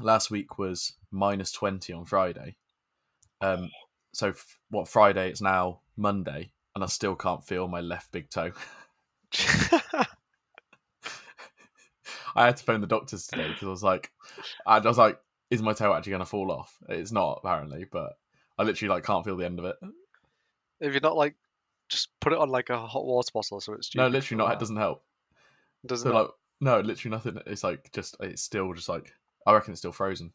last week was minus 20 on Friday. Um, so f- what Friday? It's now Monday, and I still can't feel my left big toe. I had to phone the doctors today because I was like, I was like, is my toe actually going to fall off? It's not apparently, but I literally like can't feel the end of it. If you're not like, just put it on like a hot water bottle so it's. No, literally not. It doesn't help. Doesn't So like, no, literally nothing. It's like just it's still just like I reckon it's still frozen.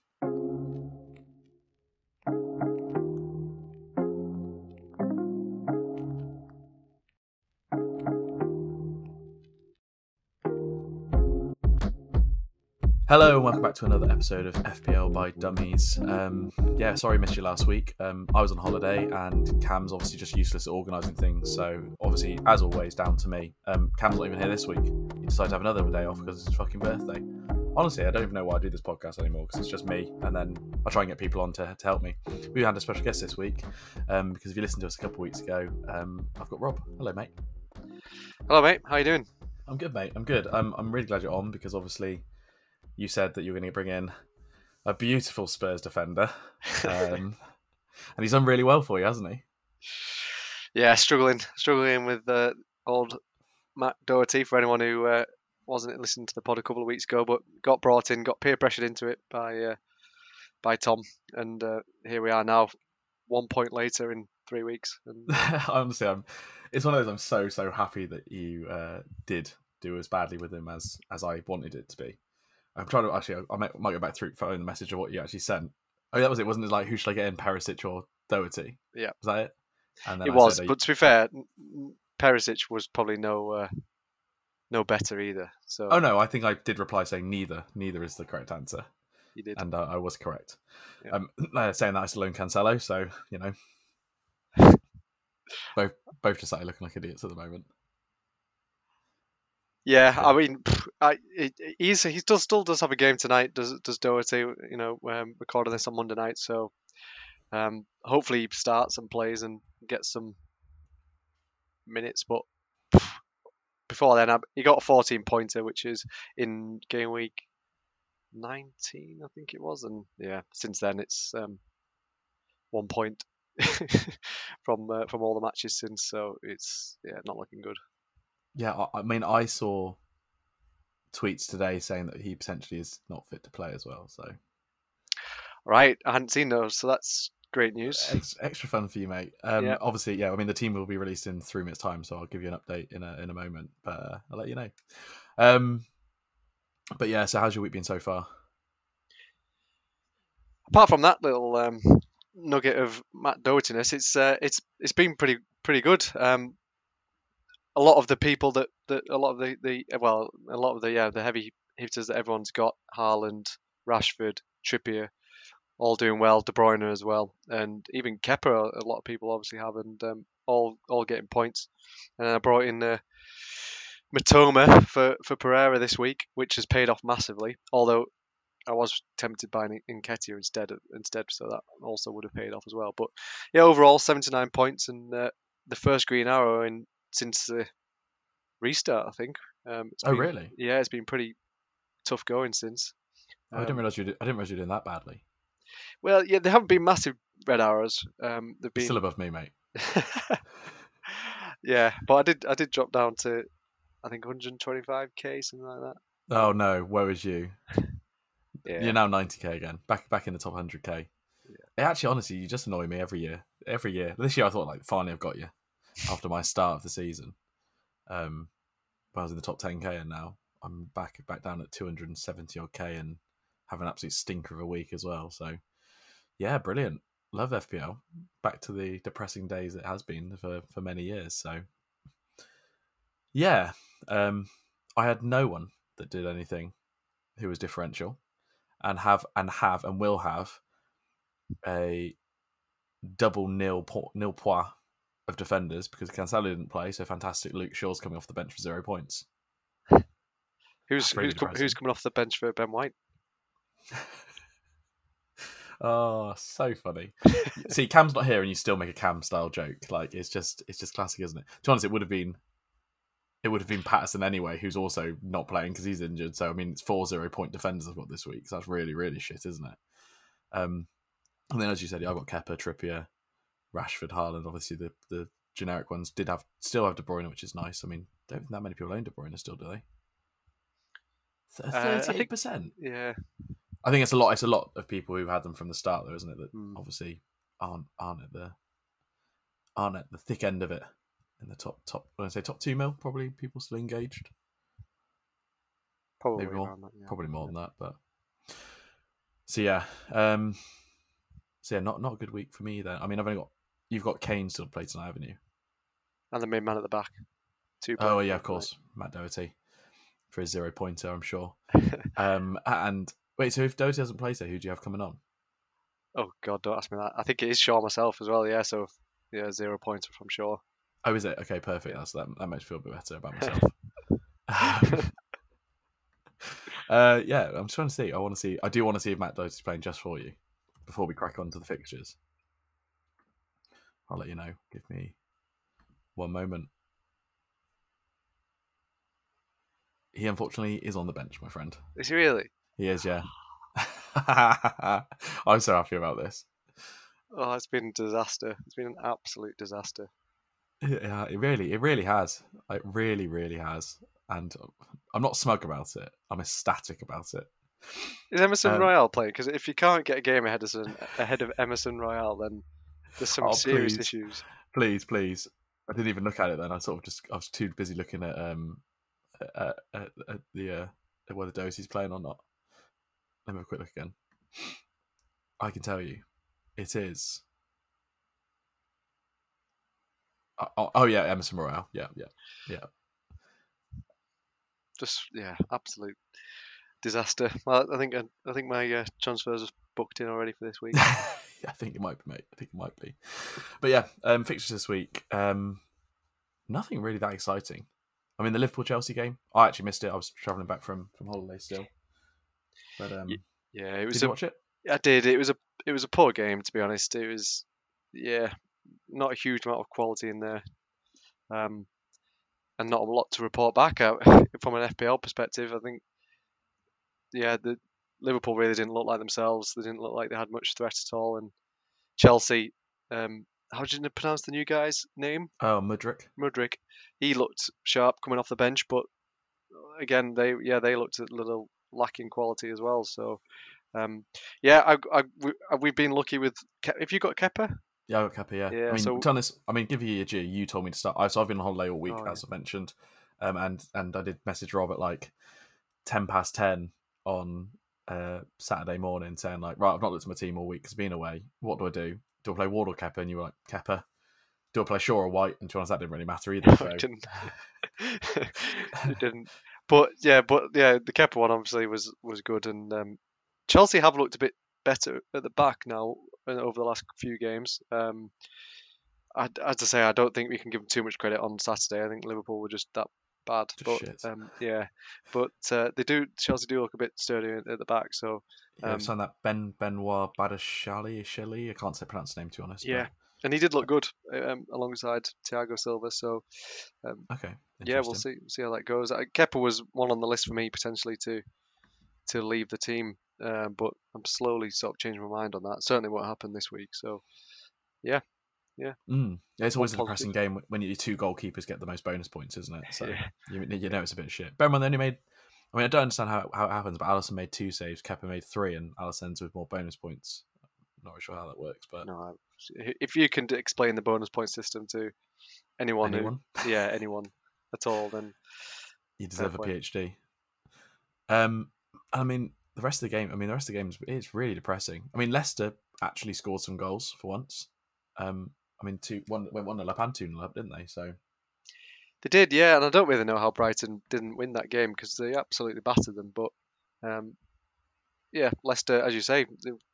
Hello and welcome back to another episode of FPL by Dummies. Um, yeah, sorry I missed you last week. Um, I was on holiday and Cam's obviously just useless at organising things. So obviously, as always, down to me. Um, Cam's not even here this week. He decided to have another day off because it's his fucking birthday. Honestly, I don't even know why I do this podcast anymore because it's just me, and then I try and get people on to, to help me. We had a special guest this week um, because if you listened to us a couple of weeks ago, um, I've got Rob. Hello, mate. Hello, mate. How you doing? I'm good, mate. I'm good. I'm, I'm really glad you're on because obviously you said that you're going to bring in a beautiful Spurs defender. Um, and he's done really well for you, hasn't he? yeah, struggling, struggling with uh, old Matt Doherty. For anyone who uh, wasn't listening to the pod a couple of weeks ago, but got brought in, got peer pressured into it by uh, by Tom, and uh, here we are now, one point later in three weeks. And Honestly, I'm. It's one of those. I'm so so happy that you uh, did do as badly with him as as I wanted it to be. I'm trying to actually. I might, might go back through phone the message of what you actually sent. Oh, that was it. Wasn't it like who should I get in, Perisic or Doherty? Yeah. was that it? And then it I was, said, but to be fair, Perisic was probably no uh, no better either. So Oh no, I think I did reply saying neither. Neither is the correct answer, you did. and uh, I was correct. Yeah. Um, saying that I still own Cancelo, so you know, both both just started looking like idiots at the moment. Yeah. I mean, I, he's he still still does have a game tonight. Does does Doherty? You know, um, recording this on Monday night, so um, hopefully he starts and plays and gets some minutes. But before then, he got a 14 pointer, which is in game week 19, I think it was, and yeah, since then it's um, one point from uh, from all the matches since. So it's yeah, not looking good. Yeah, I, I mean, I saw tweets today saying that he potentially is not fit to play as well. So Right, I hadn't seen those, so that's great news. ex- extra fun for you, mate. Um, Yeah. Obviously, yeah. I mean, the team will be released in three minutes' time, so I'll give you an update in a in a moment. But uh, I'll let you know. Um, but yeah, so how's your week been so far? Apart from that little um, nugget of Matt Doherty-ness, it's uh, it's it's been pretty pretty good. Um, a lot of the people that, that a lot of the, the well a lot of the yeah the heavy hitters that everyone's got Haaland, Rashford, Trippier, all doing well. De Bruyne as well, and even Kepa. A lot of people obviously have, and um, all all getting points. And I brought in uh, Mitoma for for Pereira this week, which has paid off massively. Although I was tempted by Nketiah instead of, instead, so that also would have paid off as well. But yeah, overall, 79 points and uh, the first green arrow in since the restart. I think. Um, Oh, been- really? Yeah, it's been pretty tough going since. Oh, I didn't Um, realize you. Did, I didn't realize you were doing that badly. Well, yeah, there haven't been massive red arrows. Um, they've been Still above me, mate. yeah, but I did I did drop down to I think 125k something like that. Oh no, woe is you. Yeah, You're now 90k again, back back in the top 100k. It actually, honestly, you just annoy me every year. Every year. This year, I thought like, finally, I've got you. After my start of the season, um, I was in the top 10k, and now I'm back back down at 270 odd k, and have an absolute stinker of a week as well. So, yeah, brilliant. Love FPL. Back to the depressing days it has been for for many years. So, yeah, um, I had no one that did anything who was differential and have and have and will have a double nil po- nil point of defenders because Cancelo didn't play, so fantastic. Luke Shaw's coming off the bench for zero points. who's really who's, com- who's coming off the bench for Ben White? oh, so funny. See, Cam's not here, and you still make a Cam style joke. Like it's just it's just classic, isn't it? To be honest, it would have been it would have been Patterson anyway, who's also not playing because he's injured. So I mean, it's four zero point defenders I've got this week. So that's really really shit, isn't it? Um, and then as you said, yeah, I've got Kepa, Trippier, Rashford, Haaland. Obviously, the the generic ones did have still have De Bruyne, which is nice. I mean, don't think that many people own De Bruyne still, do they? Uh, Thirty-eight percent. Yeah, I think it's a lot. It's a lot of people who had them from the start, though, isn't it? That Hmm. obviously aren't aren't at the aren't at the thick end of it in the top top. When I say top two mil, probably people still engaged. probably Maybe more. that, yeah. Probably more than that, but so yeah. Um, so yeah, not not a good week for me then. I mean, I've only got you've got Kane still to play tonight, haven't you? And the main man at the back. Two. Oh yeah, of course, Matt Doherty for his zero pointer, I'm sure. um, and wait, so if Doherty doesn't play so who do you have coming on? Oh God, don't ask me that. I think it is Shaw myself as well. Yeah, so yeah, zero points from Shaw. Oh, is it? Okay, perfect. That's that. That makes me feel a bit better about myself. Um, uh, yeah, I'm trying to see. I want to see. I do want to see if Matt Doherty's playing just for you before we crack on to the fixtures. I'll let you know. Give me one moment. He unfortunately is on the bench, my friend. Is he really? He is, yeah. I'm so happy about this. Oh, it's been a disaster. It's been an absolute disaster. Yeah, it really, it really has. It really, really has. And I'm not smug about it. I'm ecstatic about it. Is Emerson Um, Royale playing? Because if you can't get a game ahead of ahead of Emerson Royal, then there's some Oh, serious please. issues. Please, please. I didn't even look at it then. I sort of just, I was too busy looking at um, at, at, at the uh, whether Doty's playing or not. Let me have a quick look again. I can tell you, it is. Oh, oh, oh yeah, Emerson Royal. Yeah, yeah. Yeah. Just yeah, absolute disaster. Well, I think I think my uh, transfers are booked in already for this week. I think it might be, mate. I think it might be. But yeah, um, fixtures this week. Um, nothing really that exciting. I mean, the Liverpool Chelsea game. I actually missed it. I was travelling back from from holiday still. But um, yeah, it did was. you A, watch it? I did. It was a it was a poor game to be honest. It was yeah, not a huge amount of quality in there, um, and not a lot to report back out from an FPL perspective. I think yeah, the Liverpool really didn't look like themselves. They didn't look like they had much threat at all, and Chelsea. Um, how did you pronounce the new guy's name? Oh, Mudryk. Mudryk. He looked sharp coming off the bench, but again, they yeah they looked a little lacking quality as well. So um, yeah, I, I, we, uh, we've been lucky with. Ke- Have you got Kepa? Yeah, I got Kepa, yeah. Yeah, I mean, so- I mean, give you your due. You told me to start. I, so I've been on holiday all week, Oh, as I mentioned, um, and and I did message Rob at like ten past ten on uh, Saturday morning, saying like, right, I've not looked at my team all week because been away. What do I do? Do I play Ward or Kepa? And you were like, Kepa. Do I play Shaw or White? And to be honest, that didn't really matter either. No, So. it didn't. it didn't. But yeah, but yeah, the Kepa one obviously was was good, and um, Chelsea have looked a bit better at the back now uh, over the last few games. Um, I, as I say, I don't think we can give them too much credit on Saturday. I think Liverpool were just that bad. Just but um, yeah, but uh, they do Chelsea do look a bit sturdy at the back. So Yeah, Um, I've signed that Ben Benoit Badashali, Shelley. I can't say pronounce the name to be honest. Yeah. And he did look good um, alongside Thiago Silva. So um, Okay. yeah, we'll see see how that goes. Uh, Kepa was one on the list for me potentially to to leave the team, um, but I'm slowly sort of changing my mind on that. Certainly won't happen this week. So Mm. Yeah, it's always a depressing game when your two goalkeepers get the most bonus points, isn't it? So Yeah. you, you know it's a bit of shit. Bear in mind, they only made. I mean, I don't understand how, how it happens, but Alisson made two saves, Kepa made three, and Alisson's with more bonus points. Not really sure how that works, but no, if you can explain the bonus point system to anyone, anyone, who yeah anyone at all, then you deserve a. PhD. Um, I mean, the rest of the game. I mean, the rest of the game is it's really depressing. I mean, Leicester actually scored some goals for once. Um, I mean, two one went one nil up and two nil up, didn't they? So They did, yeah, and I don't really know how Brighton didn't win that game because they absolutely battered them. But um, yeah, Leicester, as you say,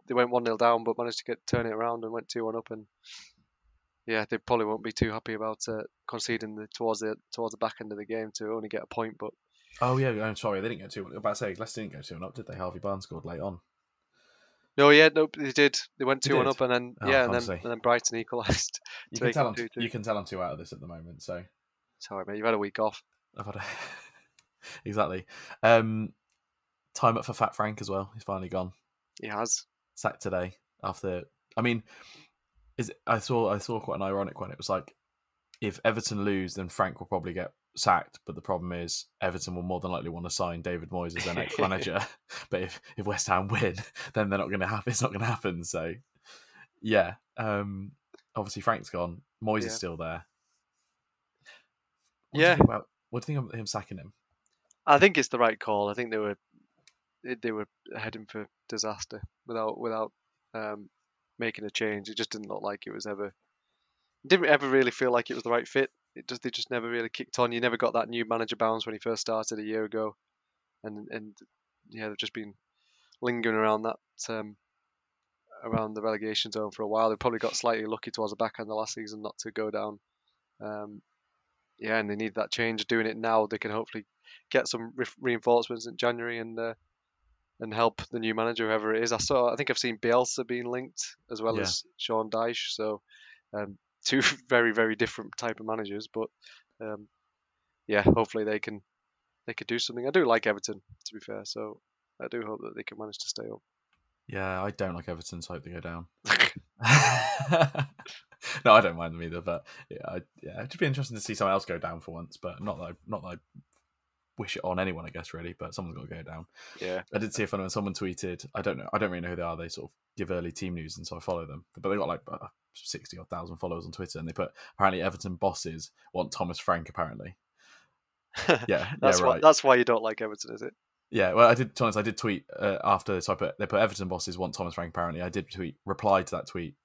they, they went one 0 down, but managed to get turn it around and went two one up. And yeah, they probably won't be too happy about uh, conceding the, towards the towards the back end of the game to only get a point. But Oh yeah, I'm sorry, they didn't go two. I was about to say Leicester didn't go two up, did they? Harvey Barnes scored late on. no, yeah, no, they did. They went They two one up, and then Oh, yeah, and then, and then Brighton equalised. You can tell I'm 2-2. you can tell I'm two out of this at the moment. So Sorry, mate, you've had a week off. I've had a exactly. Um, time up for Fat Frank as well. He's finally gone. He has. Sacked today after. I mean, is it, I saw I saw quite an ironic one. It was like if Everton lose, then Frank will probably get sacked. But the problem is Everton will more than likely want to sign David Moyes as their next manager. But if, if West Ham win, then they're not going to happen. It's not going to happen. So yeah, um, obviously Frank's gone. Moyes Yeah. is still there. What Do Yeah. you think about, what do you think of him sacking him? I think it's the right call. I think they were they- they were heading for disaster without without um, making a change. It just didn't look like it was ever didn't ever really feel like it was the right fit. It just they just never really kicked on. You never got that new manager bounce when he first started a year ago, and and yeah, they've just been lingering around that um, around the relegation zone for a while. They probably got slightly lucky towards the back end of last season not to go down. Um, yeah, and they need that change. Doing it now, they can hopefully get some re- reinforcements in January and uh, and help the new manager, whoever it is. I saw, I think I've seen Bielsa being linked as well Yeah. as Sean Dyche. So um, two very very different type of managers, but um, yeah, hopefully they can they could do something. I do like Everton, to be fair, so I do hope that they can manage to stay up. Yeah, I don't like Everton, so I hope they go down. no, I don't mind them either. But yeah, I, yeah, it'd be interesting to see someone else go down for once. But not that I, not that I wish it on anyone, I guess, really. But someone's got to go down. yeah, I did see a funny when someone tweeted. I don't know. I don't really know who they are. They sort of give early team news, and so I follow them. But they got like uh, sixty or thousand followers on Twitter, and they put apparently Everton bosses want Thomas Frank. Apparently, yeah, that's yeah, why that's why you don't like Everton, is it? Yeah, well, I did. To honest, I did tweet uh, after. So I put they put Everton bosses want Thomas Frank. Apparently, I did tweet reply to that tweet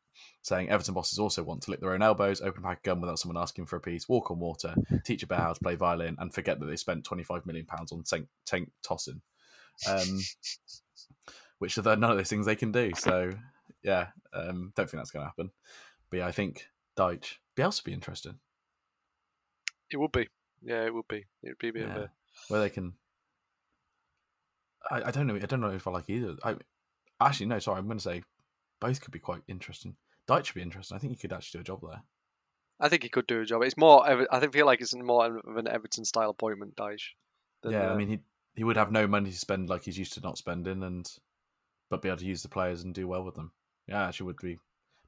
saying Everton bosses also want to lick their own elbows, open pack a gun without someone asking for a piece, walk on water, teach a bear how to play violin, and forget that they spent twenty five million pounds on tank, tank tossing. Um, which are none of those things they can do. So yeah, um, don't think that's going to happen. But yeah, I think Dyche Bielsa would be interesting It would be. Yeah, it would be. It would be a bit of a where they can. I, I don't know. I don't know if I like either. I actually no. Sorry, I'm going to say both could be quite interesting. Dyche should be interesting. I think he could actually do a job there. I think he could do a job. It's more. I think feel like it's more of an Everton style appointment, than, yeah, I uh, mean he he would have no money to spend like he's used to not spending, and but be able to use the players and do well with them. Yeah, actually would be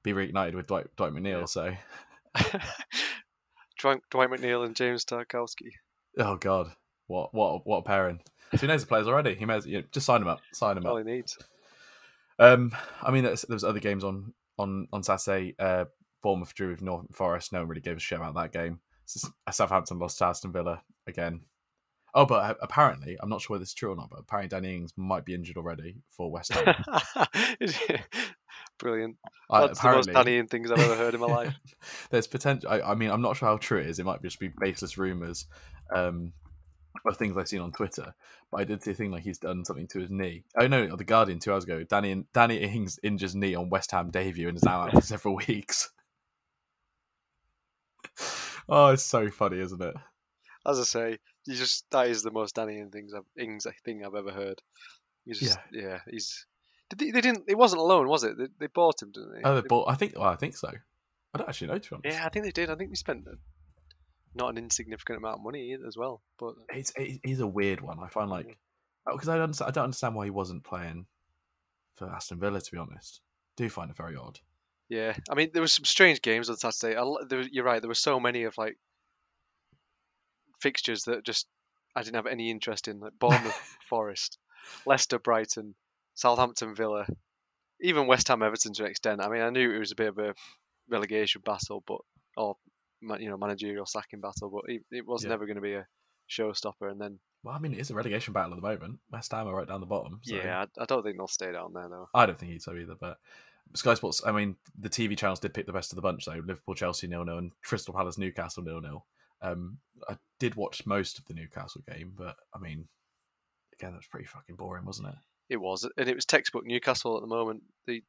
be reunited with Dwight, Dwight McNeil. Yeah. So Dwight, Dwight McNeil and James Tarkowski. oh god, what what what a pairing. So he knows the players already. He may you know, just sign them up. Sign them All up. he needs. Um, I mean, there's, there was other games on on on Saturday. Uh, Bournemouth drew with Nottingham Forest. No one really gave a shit about that game. Southampton lost to Aston Villa again. Oh, but uh, apparently, I'm not sure whether it's true or not. But apparently, Danny Ings might be injured already for West Ham. Brilliant. I- That's the most Danny Ings things I've ever heard in my life. there's potential. I, I mean, I'm not sure how true it is. It might just be baseless rumors um, of things I've seen on Twitter. But I did see a thing like he's done something to his knee. Oh no, the Guardian two hours ago. Danny Danny Ings injures knee on West Ham debut and is now out for several weeks. oh, it's so funny, isn't it? As I say, you just that is the most Danny things I've Ings thing I've ever heard. He's just yeah, he's. Did they, they didn't? It wasn't alone, was it? They, they bought him, didn't they? Oh, they They- bought. I think. Well, I think so. I don't actually know to be honest. Yeah, I think they did. I think they spent a- not an insignificant amount of money as well. But It's it is a weird one. I find like because oh, I don't understand, I don't understand why he wasn't playing for Aston Villa. To be honest, do find it very odd. yeah, I mean, there was some strange games on Saturday. Lo- there, you're right. There were so many of like fixtures that just I didn't have any interest in, like Bournemouth, Forest, Leicester, Brighton, Southampton, Villa, even West Ham, Everton to an extent. I mean, I knew it was a bit of a relegation battle, but or you know managerial sacking battle, but it, it was Yeah. never going to be a showstopper. And then Well, I mean, it is a relegation battle at the moment. West Ham are right down the bottom. So yeah, I, I don't think they'll stay down there though. I don't think he'd so either. But Sky Sports, I mean, the TV channels did pick the best of the bunch though. Liverpool, Chelsea, nil nil, and Crystal Palace, Newcastle, nil nil. Um, I did watch most of the Newcastle game, but I mean, again, that was pretty fucking boring, wasn't it? It was, and it was textbook Newcastle at the moment. They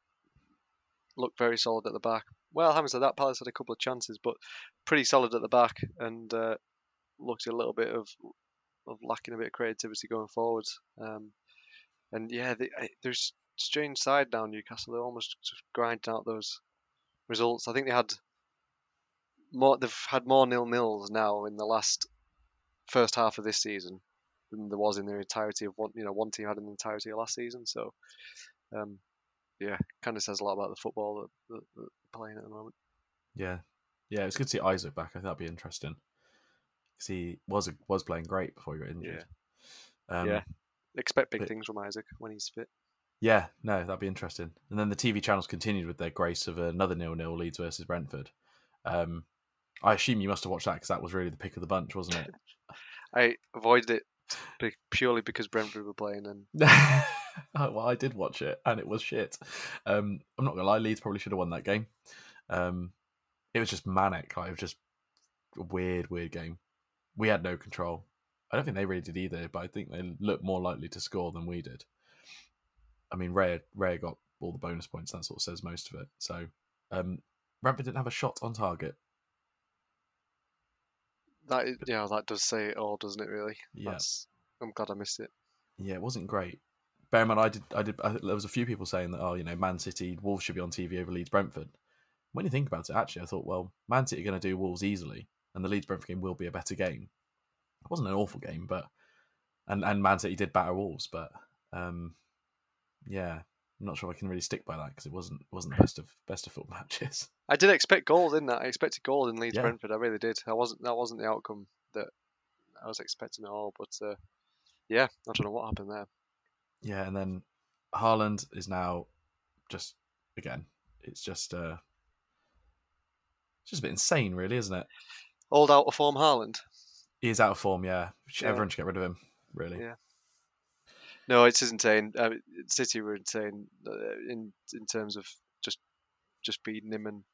looked very solid at the back. Well, having said that, Palace had a couple of chances, but pretty solid at the back, and uh, looked a little bit of of lacking a bit of creativity going forward. Um, and yeah, they, there's strange side now. Newcastle they're almost grinding out those results. I think they had more. They've had more nil nils now in the last first half of this season than there was in the entirety of one. You know, one team had in the entirety of last season. So, um, yeah, kind of says a lot about the football that, that, that they're playing at the moment. Yeah, yeah, it's good to see Isak back. I think that'd be interesting because he was was playing great before he got injured. Yeah. Um, Yeah. Expect big but- things from Isak when he's fit. Yeah, no, that'd be interesting. And then the TV channels continued with their grace of another nil-nil Leeds versus Brentford. Um, I assume you must have watched that because that was really the pick of the bunch, wasn't it? I avoided it purely because Brentford were playing, and Oh, well, I did watch it, and it was shit. Um, I'm not gonna lie, Leeds probably should have won that game. Um, it was just manic. Like, it was just a weird, weird game. We had no control. I don't think they really did either, but I think they looked more likely to score than we did. I mean, Ray Ray got all the bonus points. That sort of says most of it. So, um, Brentford didn't have a shot on target. That is, yeah, that does say it all, doesn't it? Really? Yeah. I'm glad I missed it. Yeah, it wasn't great. Bear in mind, I did. I did. I, there was a few people saying that, oh, you know, Man City, Wolves should be on TV over Leeds Brentford. When you think about it, actually, I thought, well, Man City are going to do Wolves easily, and the Leeds Brentford game will be a better game. It wasn't an awful game, but and and Man City did batter Wolves, but um, yeah, I'm not sure I can really stick by that because it wasn't wasn't the best of best of football matches. I did expect goals in that. I expected goals in Leeds Yeah. Brentford. I really did. I wasn't. That wasn't the outcome that I was expecting at all. But uh, yeah, I don't know what happened there. Yeah, and then Haaland is now just again, it's just uh, it's just a bit insane, really, isn't it? Old out of form Haaland. He is out of form, yeah. Yeah. Everyone should get rid of him, really. Yeah. No, it's insane. City were insane uh, in in terms of just just beating him and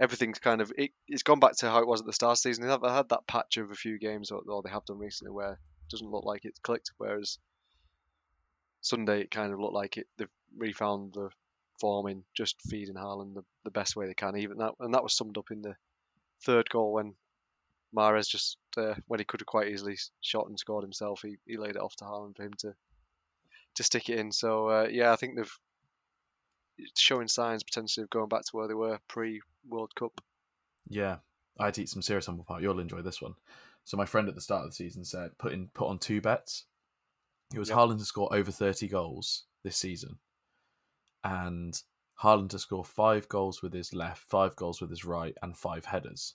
everything's kind of it, it's gone back to how it was at the start of the season. They have had that patch of a few games, or, or they have done recently, where it doesn't look like it's clicked. Whereas Sunday, it kind of looked like it. They've refound the form in just feeding Haaland the, the best way they can. Even that, and that was summed up in the third goal when Mahrez just uh, when he could have quite easily shot and scored himself, he, he laid it off to Haaland for him to to stick it in. So uh, yeah, I think they've showing signs potentially of going back to where they were pre World Cup. Yeah. I'd eat some serious humble pie. You'll enjoy this one. So my friend at the start of the season said put in put on two bets. It was Yep. Haaland to score over thirty goals this season, and Haaland to score five goals with his left, five goals with his right, and five headers.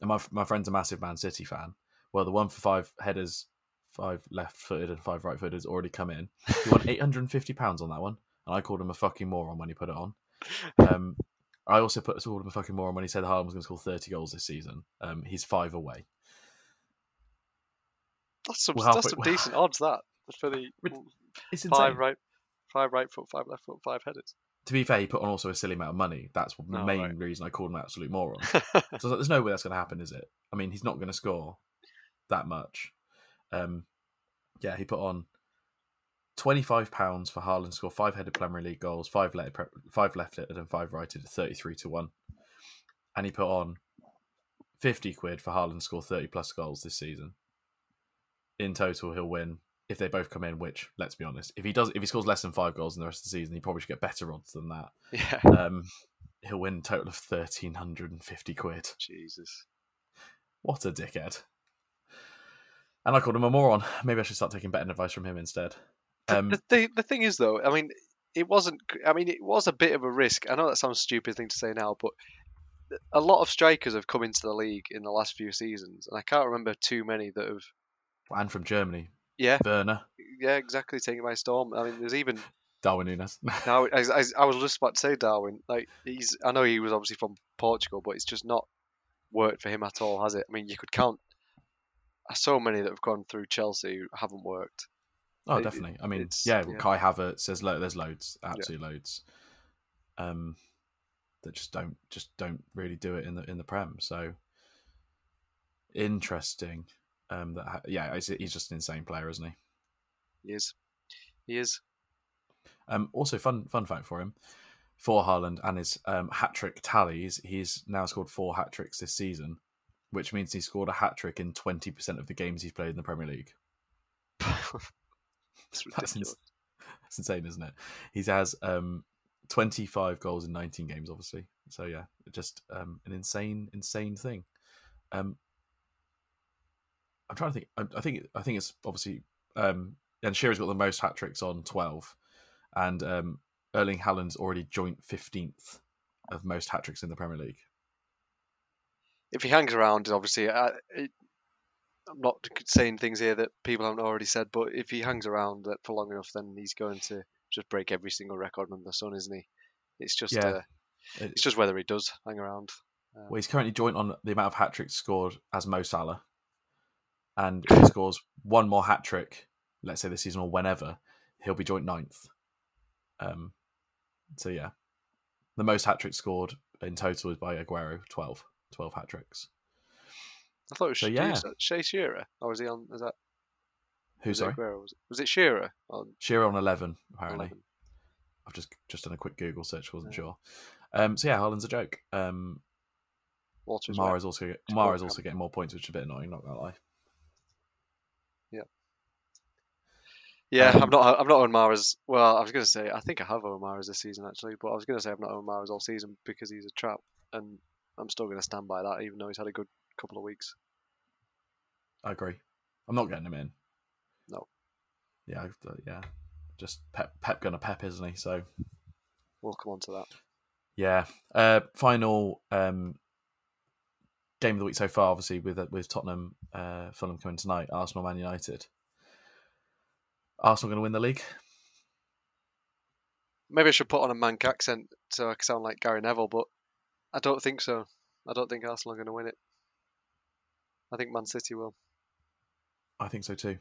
And my my friend's a massive Man City fan. Well, the one for five headers, five left-footed and five right-footed has already come in. He won eight hundred and fifty pounds on that one, and I called him a fucking moron when he put it on. Um, I also put called him a fucking moron when he said Haaland was going to score thirty goals this season. Um, he's five away. That's some that's some decent odds that for the Rid- It's insane. five right five right foot, five left foot, five headers. To be fair, he put on also a silly amount of money. That's the Oh, main right. reason I called him an absolute moron. So like, there's no way that's going to happen, is it? I mean, he's not going to score that much. Um, yeah, he put on twenty-five pounds for Haaland to score five headed Premier League goals, five left, five left-footed and five righted, thirty-three to one. And he put on fifty quid for Haaland to score thirty plus goals this season. In total, he'll win if they both come in. Which, let's be honest, if he does, if he scores less than five goals in the rest of the season, he probably should get better odds than that yeah, um, he'll win a total of thirteen hundred and fifty quid. Jesus. What a dickhead! And I called him a moron. Maybe I should start taking betting advice from him instead. Um, the, the the thing is though, I mean, it wasn't. I mean, it was a bit of a risk. I know that sounds a stupid thing to say now, but a lot of strikers have come into the league in the last few seasons, and I can't remember too many that have. and from Germany, Yeah, Werner, yeah, exactly. Taking by storm. I mean, there's even Darwin Nunez. now. I, I, I was just about to say Darwin. Like he's. I know he was obviously from Portugal, but it's just not worked for him at all, has it? I mean, you could count so many that have gone through Chelsea who haven't worked. Oh, It- definitely. I mean, yeah, yeah. Kai Havertz. There's lo- there's loads, absolutely loads. Um, that just don't just don't really do it in the in the prem. So interesting. Um, that ha- yeah, he's, he's just an insane player, isn't he? He is. He is. Um, also, fun fun fact for him, for Haaland and his um, hat trick tallies, he's now scored four hat tricks this season, which means he scored a hat trick in twenty percent of the games he's played in the Premier League. It's That's, ridiculous. that's insane, isn't it? He has um, twenty five goals in nineteen games, obviously. So yeah, just um, an insane, insane thing. Um, I'm trying to think. I, I think I think it's obviously um, and Shearer's got the most hat tricks on twelve, and um, Erling Haaland's already joint fifteenth of most hat tricks in the Premier League. If he hangs around, obviously, it, I'm not saying things here that people haven't already said, but if he hangs around for long enough, then he's going to just break every single record under the sun, isn't he? It's just Yeah. uh, it's just whether he does hang around. Um, Well, he's currently joint on the amount of hat tricks scored as Mo Salah, and if he scores one more hat trick, let's say this season or whenever, he'll be joint ninth. Um, so yeah, the most hat tricks scored in total is by Aguero, 12, 12 hat tricks. I thought it was So, yeah. Shea Shearer, or was he on? Is that Who was it sorry? Aguero? Was it, was it Shearer on Shearer on eleven apparently. 11? I've just just done a quick Google search, wasn't Yeah. sure. Um, so yeah, Haaland's a joke. Um, Walter's Mahrez also To Mahrez also getting more points, which is a bit annoying. Not gonna lie. Yeah, Um, I'm not. I'm not on Mahrez. Well, I was going to say I think I have on Mahrez this season actually, but I was going to say I've not on Mahrez all season because he's a trap, and I'm still going to stand by that, even though he's had a good couple of weeks. I agree. I'm not getting him in. No. Yeah, uh, yeah. Just Pep, Pep gonna Pep, isn't he? So We'll come on to that. yeah. Uh, final um, game of the week so far, obviously with with Tottenham, uh, Fulham coming tonight. Arsenal, Man United. Arsenal going to win the league. Maybe I should put on a Manc accent so I can sound like Gary Neville, but I don't think so. I don't think Arsenal are going to win it. I think Man City will. I think so too.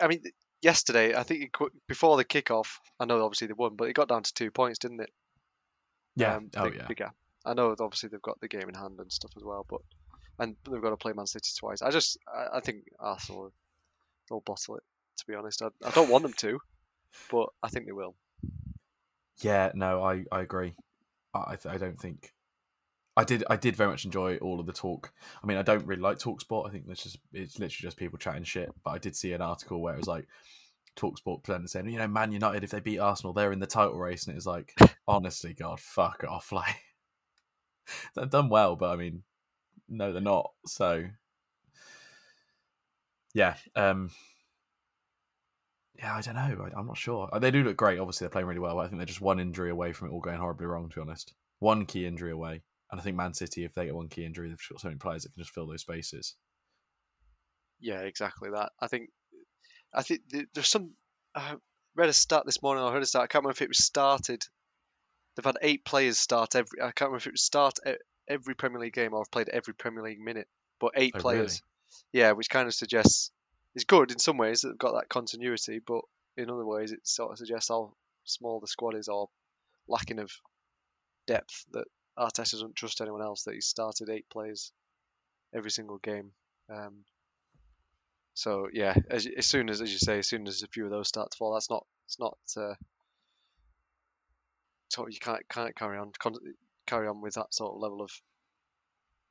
I- mean, yesterday I think it, before the kickoff, I know obviously they won, but it got down to two points, didn't it? Yeah. Um, oh yeah. I know obviously they've got the game in hand and stuff as well, but and they've got to play Man City twice. I just I, I think Arsenal will bottle it. To be honest, I, I don't want them to, but I think they will. Yeah, no, I, I agree. I I don't think I did I did very much enjoy all of the talk. I mean, I don't really like Talksport. I think that's just it's literally just people chatting shit. But I did see an article where it was like Talksport presenter saying, you know, Man United if they beat Arsenal, they're in the title race, and it was like, honestly, God, fuck off, like they've done well, but I mean, no, they're not. So yeah, um. Yeah, I don't know. I, I'm not sure. Uh, They do look great. Obviously, they're playing really well. But I think they're just one injury away from it all going horribly wrong. To be honest, one key injury away, and I think Man City, if they get one key injury, they've got so many players that can just fill those spaces. Yeah, exactly that. I think I think there's some. I read a stat this morning. I heard a stat. I can't remember if it was started. They've had eight players start every. I can't remember if it was start every Premier League game or have played every Premier League minute, but eight Oh, players. Yeah, which kind of suggests it's good in some ways that they've got that continuity, but in other ways it sort of suggests how small the squad is or lacking of depth that Arteta doesn't trust anyone else. That he's started eight players every single game. Um, so yeah, as, as soon as as you say, as soon as a few of those start to fall, that's not it's not uh, of you can't can't carry on carry on with that sort of level of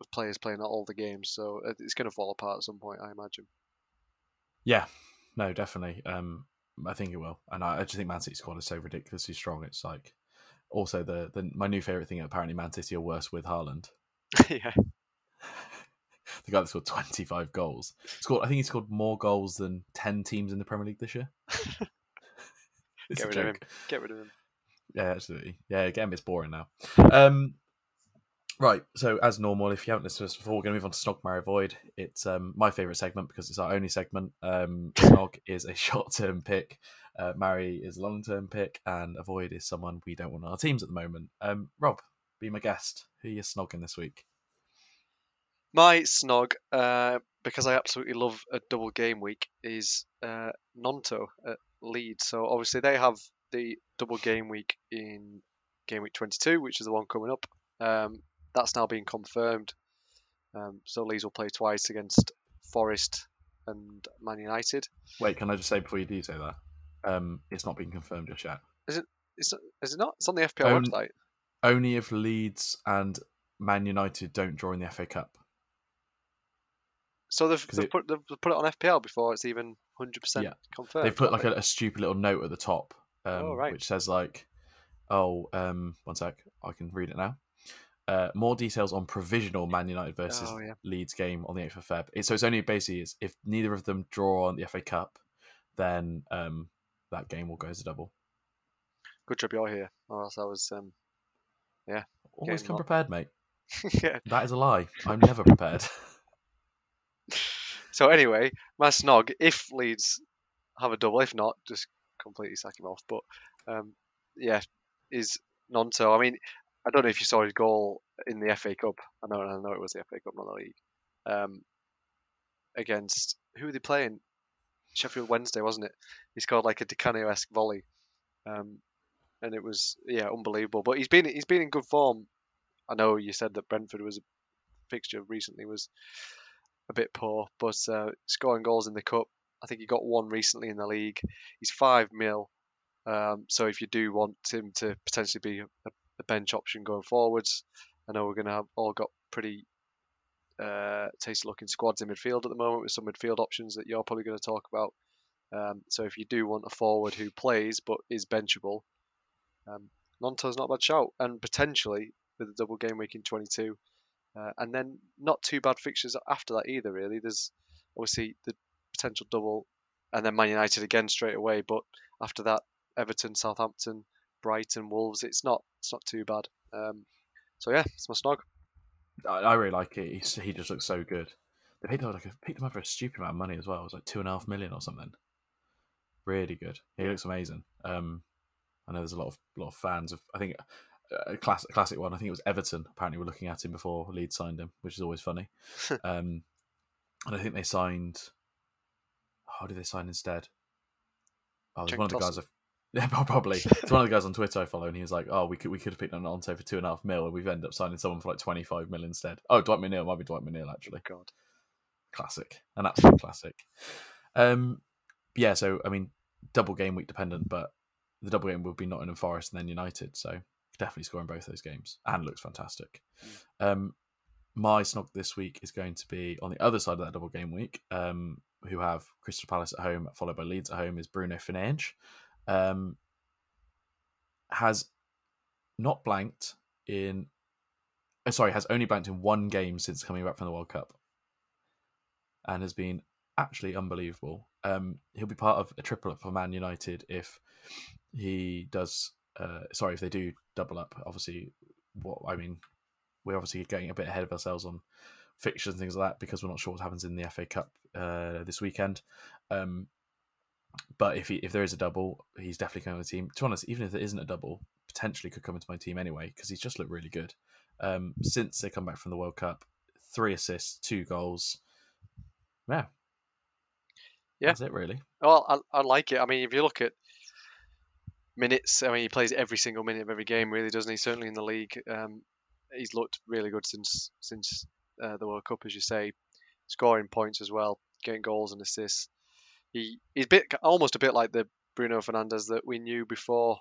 of players playing all the games. So uh, it's going to fall apart at some point, I imagine. Yeah, no, definitely. Um, I think it will, and I, I just think Man City's squad is so ridiculously strong. It's like also the, the my new favorite thing. Apparently, Man City are worse with Haaland. yeah, The guy that scored 25 goals. Scored, I think he scored more goals than 10 teams in the Premier League this year. Get rid of him. Get rid of him. Yeah, absolutely. Yeah, again, it's boring now. Um, right. So, as normal, if you haven't listened to us before, we're going to move on to Snog, Marry, Avoid. It's um, my favourite segment because it's our only segment. Um, Snog is a short term pick, uh, Marry is a long term pick, and Avoid is someone we don't want on our teams at the moment. Um, Rob, be my guest. Who are you snogging this week? My snog, uh, because I absolutely love a double game week, is uh, Gnonto at Leeds. So obviously they have the double game week in game week 22, which is the one coming up. Um, that's now been confirmed. Um, so Leeds will play twice against Forest and Man United. Wait, can I just say before you do say that? Um, it's not been confirmed just yet. Is, is it not? It's on the FPL Um, website. Only if Leeds and Man United don't draw in the FA Cup. So they've, they've, it- put, they've put it on FPL before it's even 100% confirmed. They've put like haven't a, a stupid little note at the top, um, Oh, right. which says like, "Oh, um, one sec, I can read it now." Uh, more details on provisional Man United versus Oh yeah. Leeds game on the 8th of Feb. It- So it's only basically is if neither of them draw on the FA Cup, then um, that game will go as a double. Good job you're here, or else I was. Um, Always come prepared, mate. yeah. That is a lie. I'm never prepared. So anyway, my snog. If Leeds have a double, if not, just completely sack him off. But um, yeah, is Gnonto. I mean, I don't know if you saw his goal in the FA Cup. I know, I know it was the FA Cup, not the league. Um, against who were they playing? Sheffield Wednesday, wasn't it? He scored like a Di Canio-esque volley, um, and it was yeah unbelievable. But he's been he's been in good form. I know you said that Brentford was a fixture recently was a bit poor, but uh, scoring goals in the cup. I think he got one recently in the league. He's five mil, um, so if you do want him to potentially be a, a bench option going forwards, I know we're going to have all got pretty uh, tasty looking squads in midfield at the moment with some midfield options that you're probably going to talk about. Um, so if you do want a forward who plays but is benchable, um, Gnonto's not a bad shout, and potentially with a double game week in 22, uh, and then not too bad fixtures after that either. Really, there's obviously the potential double, and then Man United again straight away. But after that, Everton, Southampton, Brighton, Wolves. It's not it's not too bad. Um, so yeah, it's my snog. I, I really like it. He's, he just looks so good. They picked him, up like a, picked him up for a stupid amount of money as well. It was like two and a half million or something. Really good. He looks amazing. Um, I know there's a lot of lot of fans of. I think uh, a classic classic one. I think it was Everton. Apparently, were looking at him before Leeds signed him, which is always funny. um, and I think they signed. How did they sign instead? Oh, it was Cenk one of the guys. I've, yeah, probably. it's one of the guys on Twitter I follow, and he was like, "Oh, we could we could have picked on Onto for two and a half mil, and we've ended up signing someone for like twenty five mil instead." Oh, Dwight McNeil might be Dwight McNeil actually. God. Classic, an absolute classic. Um, yeah. So I mean, double game week dependent, but the double game would be Nottingham Forest and then United. So definitely scoring both those games and looks fantastic. Um, my snog this week is going to be on the other side of that double game week. Um, who have Crystal Palace at home, followed by Leeds at home, is Bruno Fernandes. Um, has not blanked in. uh, sorry, has only blanked in one game since coming back from the World Cup, and has been actually unbelievable. Um, he'll be part of a triple up for Man United if he does. Uh, sorry, if they do double up. Obviously, what I mean, we're obviously getting a bit ahead of ourselves on fixtures and things like that because we're not sure what happens in the FA Cup uh, this weekend. Um, but if he, if there is a double, he's definitely coming to the team. To be honest, even if there isn't a double, potentially could come into my team anyway because he's just looked really good um, since they come back from the World Cup. Three assists, two goals. Yeah, Yeah. that's it really. Well, I, I like it. I mean, if you look at minutes, I mean, he plays every single minute of every game, really, doesn't he? Certainly in the league, um, he's looked really good since since uh, the World Cup, as you say, scoring points as well, getting goals and assists. He he's a bit almost a bit like the Bruno Fernandes that we knew before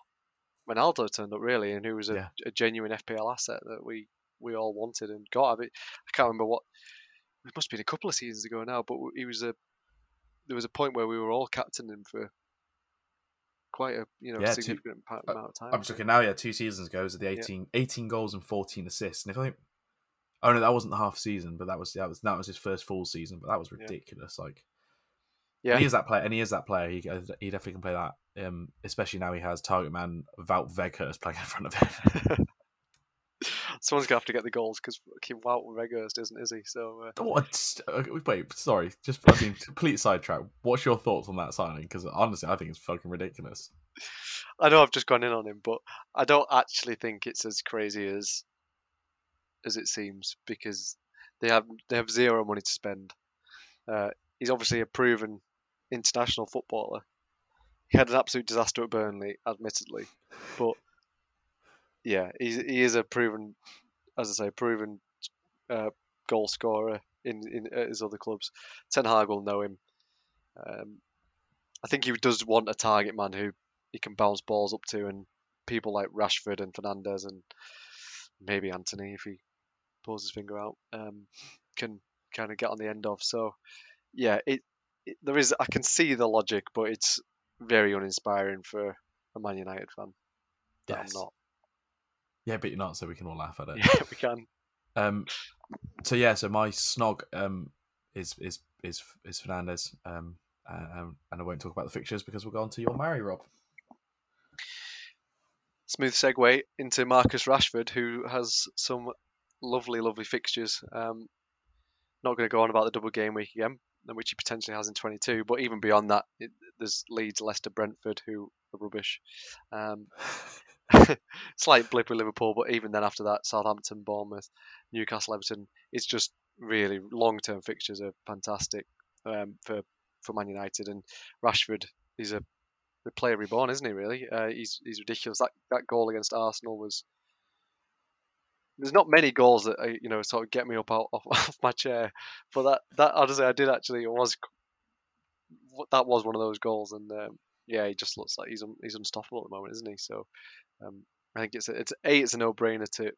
Ronaldo turned up, really, and who was a, Yeah. a genuine FPL asset that we we all wanted and got. I, mean, I can't remember what. It must have been a couple of seasons ago now, but he was a there was a point where we were all captaining him for quite a you know Yeah, significant pa- uh, amount of time. I'm just looking now. Yeah, two seasons ago, it was the 18, 18 goals and fourteen assists. And if I think, oh no, that wasn't the half season, but that was that was that was his first full season. But that was Yeah. ridiculous. Like, Yeah. and he is that player, and he is that player. He he definitely can play that. Um, especially now he has target man Wout Weghorst playing in front of him. Someone's gonna have to get the goals because Wout isn't, is he? So uh, what? uh, Wait, sorry. Just I mean, complete sidetrack. What's your thoughts on that signing? Because honestly, I think it's fucking ridiculous. I know I've just gone in on him, but I don't actually think it's as crazy as as it seems because they have they have zero money to spend. Uh, he's obviously a proven international footballer. He had an absolute disaster at Burnley, admittedly, but yeah, he's, he is a proven, as I say, proven uh, goal scorer in in at his other clubs. Ten Hag will know him. Um, I think he does want a target man who he can bounce balls up to, and people like Rashford and Fernandes and maybe Antony, if he pulls his finger out, um, can kind of get on the end of. So, yeah, it, it there is. I can see the logic, but it's very uninspiring for a Man United fan. That Yes. I'm not. Yeah, but you're not, so we can all laugh at it. Yeah, we can. Um, so yeah, so my snog um is is is is Fernandes. Um, and, and I won't talk about the fixtures because we'll go on to your Mary, Rob. Smooth segue into Marcus Rashford, who has some lovely, lovely fixtures. Um, not going to go on about the double game week again, which he potentially has in 22. But even beyond that, it, there's Leeds, Leicester, Brentford, who are rubbish. Um, slight blip with Liverpool, but even then after that, Southampton, Bournemouth, Newcastle, Everton. It's just really long-term fixtures are fantastic um, for for Man United and Rashford. He's a the player reborn, isn't he? Really, uh, he's he's ridiculous. That that goal against Arsenal was. There's not many goals that uh, you know sort of get me up out, off, off my chair, but that that honestly I did actually it was that was one of those goals, and um, yeah, he just looks like he's un, he's unstoppable at the moment, isn't he? So um, I think it's a, it's a it's a no brainer to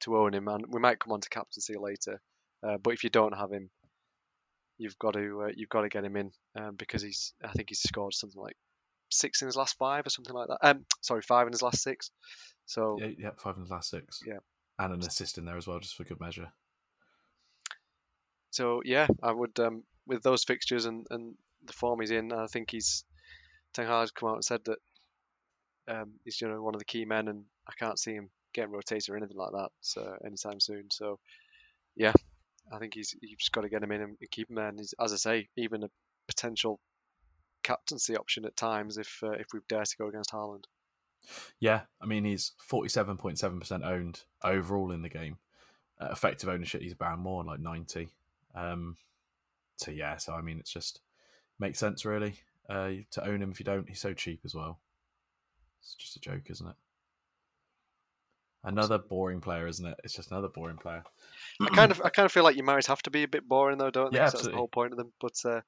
to own him, and we might come on to captaincy later. Uh, but if you don't have him, you've got to uh, you've got to get him in um, because he's I think he's scored something like six in his last five or something like that. Um, sorry, five in his last six. So yeah, yeah, five in his last six. Yeah, and an assist in there as well, just for good measure. So yeah, I would um, with those fixtures and, and the form he's in, I think he's Ten Hag's come out and said that um, he's you know one of the key men, and I can't see him getting rotated or anything like that so anytime soon. So yeah, I think he's you've just got to get him in and keep him there. And as I say, even a potential captaincy option at times if uh, if we dare to go against Haaland. Yeah, I mean he's forty seven point seven percent owned overall in the game. Uh, effective ownership, he's about more like ninety. Um, so yeah, so I mean it's just makes sense really uh, to own him. If you don't, he's so cheap as well. It's just a joke, isn't it? Another boring player, isn't it? It's just another boring player. I kind of, I kind of feel like your marriage have to be a bit boring though, don't they? Yeah, That's the whole point of them. But uh,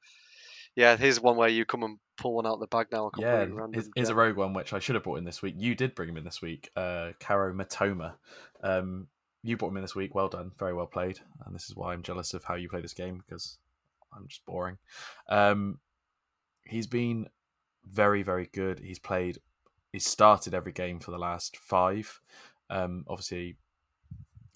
yeah, here's one where you come and pull one out the bag now. Yeah, random. here's, a rogue one which I should have brought in this week. You did bring him in this week, uh, Kaoru Mitoma. Um, you brought him in this week. Well done, very well played. And this is why I'm jealous of how you play this game because I'm just boring. Um, he's been very, very good. He's played, he's started every game for the last five. Um, obviously,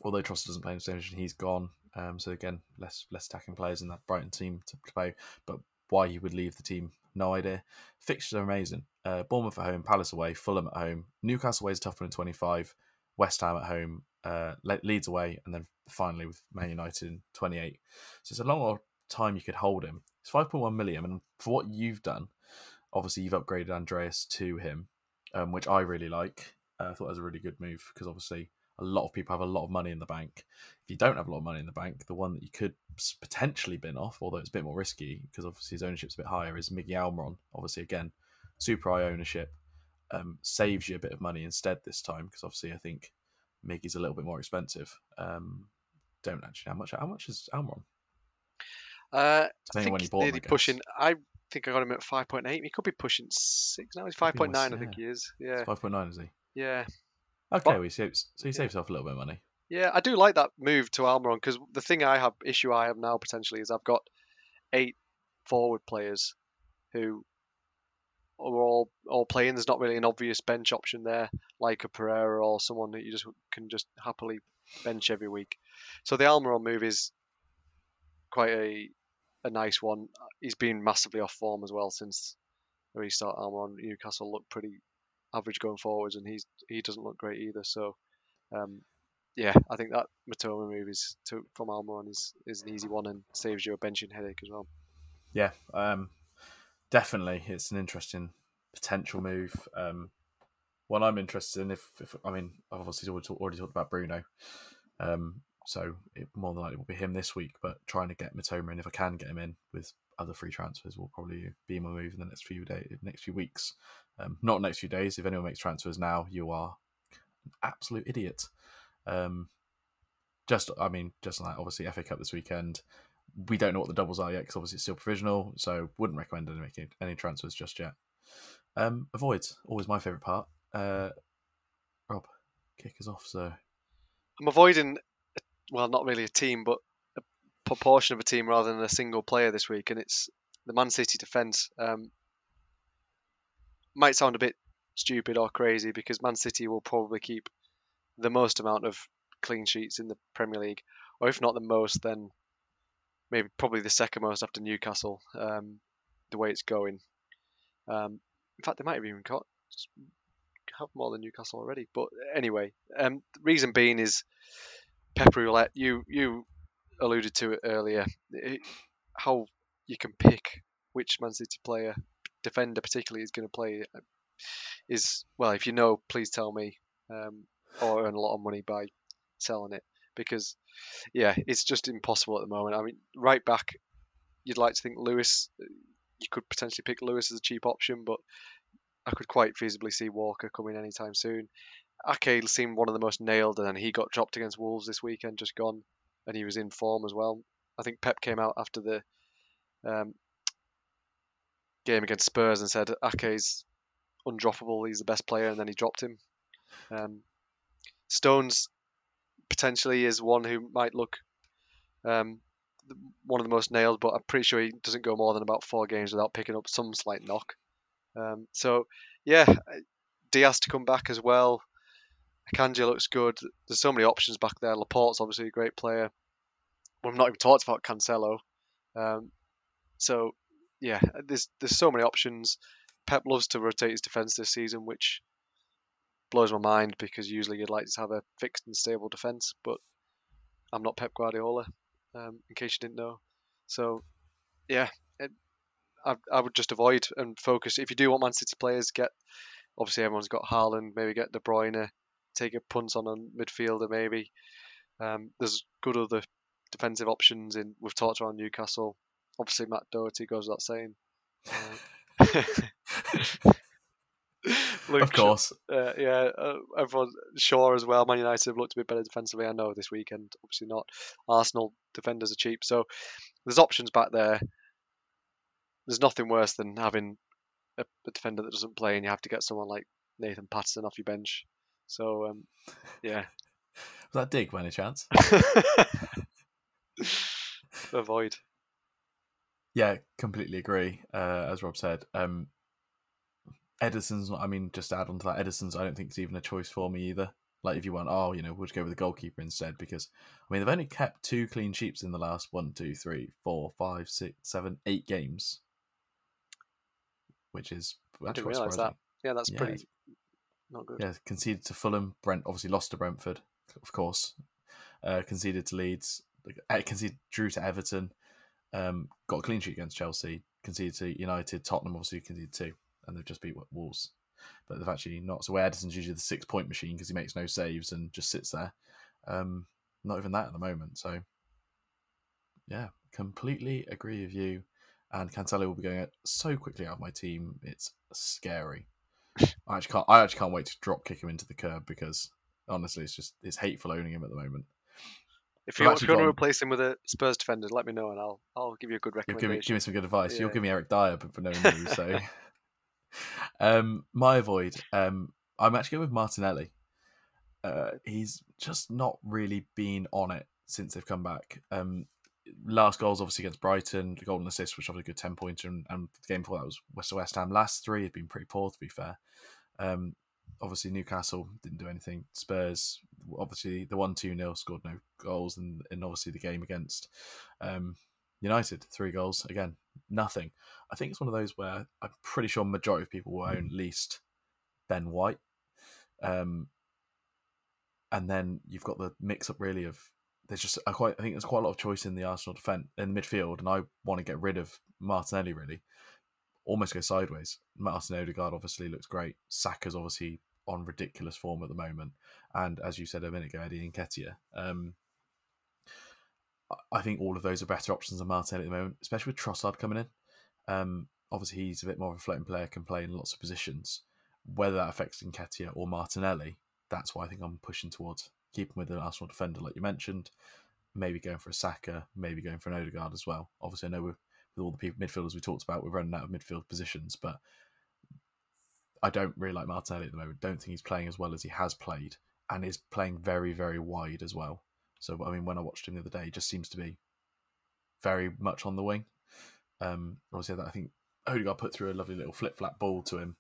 although Trossard doesn't play in the same position, he's gone. Um, so again, less less attacking players in that Brighton team to play. But why he would leave the team, no idea. Fixtures are amazing. Uh, Bournemouth at home, Palace away, Fulham at home, Newcastle away is tough one in 25, West Ham at home, uh, Le- Leeds away, and then finally with Man United in 28. So it's a long time you could hold him. It's 5.1 million, and for what you've done, obviously you've upgraded Andreas to him, um, which I really like. Uh, I thought that was a really good move because obviously a lot of people have a lot of money in the bank. If you don't have a lot of money in the bank, the one that you could potentially bin off, although it's a bit more risky because obviously his ownership's a bit higher, is Miggy Almiron. Obviously, again, super high ownership um, saves you a bit of money instead this time because obviously I think Miggy's a little bit more expensive. Um, don't actually know how much. How much is Almiron? Uh, I Depending on when think you bought him, I pushing. I think I got him at five point eight. He could be pushing six now. He's five point nine. I think he is. Yeah, Five point nine is he? yeah, Okay, But- well, he saves. So he saves himself a little bit of money. yeah. I do like that move to Almiron because the thing I have issue I have now potentially is I've got eight forward players who are all all playing. There's not really an obvious bench option there, like a Pereira or someone that you just can just happily bench every week. So the Almiron move is quite a a nice one. He's been massively off form as well since the restart. Almiron Newcastle look pretty average going forwards, and he's he doesn't look great either. So. Um, yeah, I think that Mitoma move is to, from Almiron is, is an easy one and saves you a benching headache as well. Yeah, um, definitely, it's an interesting potential move. Um, one I'm interested in, if, if I mean, I've obviously already, talk, already talked about Bruno, um, so it more than likely will be him this week. But trying to get Mitoma in, if I can get him in with other free transfers, will probably be my move in the next few days, next few weeks. Um, not next few days. If anyone makes transfers now, you are an absolute idiot. Um, just, I mean, just like obviously FA Cup this weekend. We don't know what the doubles are yet because obviously it's still provisional, so wouldn't recommend any making any transfers just yet. Um, avoids always my favourite part. Uh, Rob, kick us off. So I'm avoiding, well, not really a team, but a proportion of a team rather than a single player this week, and it's the Man City defence. Um, might sound a bit stupid or crazy because Man City will probably keep the most amount of clean sheets in the Premier League, or if not the most, then maybe probably the second most after Newcastle. Um, the way it's going. Um, in fact, they might have even got have more than Newcastle already. But anyway, um, the reason being is Pep Roulette. You you alluded to it earlier. It, how you can pick which Man City player, defender particularly, is going to play is well. If you know, please tell me, um, or earn a lot of money by selling it because yeah, it's just impossible at the moment. I mean, right back, you'd like to think Lewis. You could potentially pick Lewis as a cheap option, but I could quite feasibly see Walker coming anytime soon. Ake seemed one of the most nailed, and then he got dropped against Wolves this weekend, just gone, and he was in form as well. I think Pep came out after the um, game against Spurs and said Ake's undroppable. He's the best player, and then he dropped him. Um, Stones potentially is one who might look um, one of the most nailed, but I'm pretty sure he doesn't go more than about four games without picking up some slight knock. Um, so yeah, Dias to come back as well. Akanji looks good. There's so many options back there. Laporte's obviously a great player. We've not even talked about Cancelo. Um, so yeah, there's there's so many options. Pep loves to rotate his defence this season, which blows my mind because usually you'd like to have a fixed and stable defence, but I'm not Pep Guardiola, um, in case you didn't know. So, yeah, it, I, I would just avoid and focus. If you do want Man City players, get obviously everyone's got Haaland, maybe get De Bruyne, take a punt on a midfielder maybe. Um, there's good other defensive options in. We've talked about Newcastle. Obviously, Matt Doherty goes without saying. Luke, of course. Uh, yeah, uh, everyone sure as well. Man United have looked a bit better defensively. I know this weekend, obviously not. Arsenal defenders are cheap, so there's options back there. There's nothing worse than having a, a defender that doesn't play, and you have to get someone like Nathan Patterson off your bench. So um, yeah. Was that dig by any chance? Avoid. Yeah, completely agree. Uh, as Rob said, um, Ederson's not. I mean, just to add on to that, Ederson's. I don't think it's even a choice for me either. Like if you want, oh, you know, we'll just go with the goalkeeper instead because I mean they've only kept two clean sheets in the last one, two, three, four, five, six, seven, eight games, which is I didn't realise that. Yeah, that's yeah, pretty not good. Yeah, conceded to Fulham. Brent obviously lost to Brentford, of course. Uh, conceded to Leeds. Uh, conceded drew to Everton. Um, got a clean sheet against Chelsea. Conceded to United. Tottenham obviously conceded two and they've just beat Wolves. But they've actually not. So Ederson's usually the six point machine because he makes no saves and just sits there. Um, not even that at the moment. So yeah, completely agree with you. And Cancelo will be going so quickly out of my team. It's scary. I actually can't. I actually can't wait to drop kick him into the curb because honestly, it's just it's hateful owning him at the moment. If you, want, if you want to replace him with a Spurs defender, let me know and I'll I'll give you a good recommendation. Give me, give me some good advice. Yeah. You'll give me Eric Dier, but for no me. So um, my avoid. Um, I'm actually going with Martinelli. Uh, he's just not really been on it since they've come back. Um, last goals obviously against Brighton, the golden assist, which was a good ten pointer, and, and, the game before that was West West Ham. Last three have been pretty poor, to be fair. Um, obviously Newcastle didn't do anything. Spurs, obviously the one two nil scored no goals, and, and obviously the game against um, United three goals again nothing. I think it's one of those where I'm pretty sure majority of people will own at least Ben White. Um, and then you've got the mix up really of there's just I quite I think there's quite a lot of choice in the Arsenal defense in the midfield, and I want to get rid of Martinelli really. Almost go sideways. Martin Odegaard obviously looks great. Saka's obviously on ridiculous form at the moment, and as you said a minute ago, Eddie Nketiah. Um, I think all of those are better options than Martinelli at the moment, especially with Trossard coming in. Um, obviously, he's a bit more of a floating player, can play in lots of positions. Whether that affects Nketiah or Martinelli, that's why I think I'm pushing towards keeping with an Arsenal defender, like you mentioned. Maybe going for a Saka, maybe going for an Odegaard as well. Obviously, I know with all the people midfielders we talked about, we're running out of midfield positions, but I don't really like Martinelli at the moment. Don't think he's playing as well as he has played, and is playing very, very wide as well. So I mean, when I watched him the other day, he just seems to be very much on the wing. Um, obviously, that I think Odegaard put through a lovely little flip flap ball to him